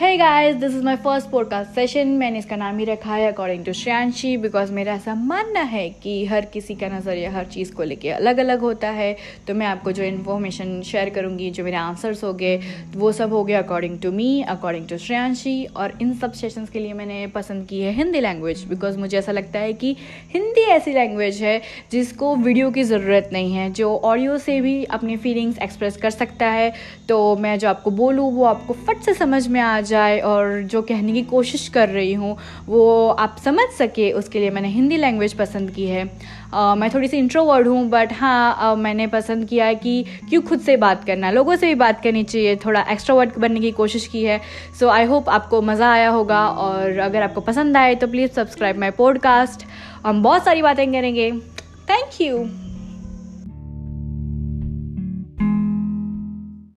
Hey guys this is my first podcast session मैंने इसका नाम ही रखा है अकॉर्डिंग टू श्रेयांशी बिकॉज़ मेरा ऐसा मानना है कि हर किसी का नज़रिया हर चीज़ को लेके अलग अलग होता है। तो मैं आपको जो इन्फॉर्मेशन शेयर करूँगी, जो मेरे आंसर्स हो गए, वो सब हो गए according to me according to Shreyanshi और इन सब सेशंस के लिए मैंने पसंद की है हिंदी लैंग्वेज बिकॉज़ मुझे ऐसा लगता है कि हिंदी ऐसी लैंग्वेज है जिसको वीडियो की ज़रूरत नहीं है, जो ऑडियो से भी अपनी फीलिंग्स एक्सप्रेस कर सकता है। तो मैं जो आपको बोलूँ, वो आपको फट से समझ में आ जाए और जो कहने की कोशिश कर रही हूँ वो आप समझ सके उसके लिए मैंने हिंदी लैंग्वेज पसंद की है। uh, मैं थोड़ी सी इंट्रोवर्ड हूँ बट हाँ uh, मैंने पसंद किया है कि क्यों खुद से बात करना लोगों से भी बात करनी चाहिए थोड़ा एक्स्ट्रोवर्ड बनने की कोशिश की है। सो आई होप आपको मज़ा आया होगा और अगर आपको पसंद आए तो प्लीज़ सब्सक्राइब माई पॉडकास्ट हम बहुत सारी बातें करेंगे। Thank you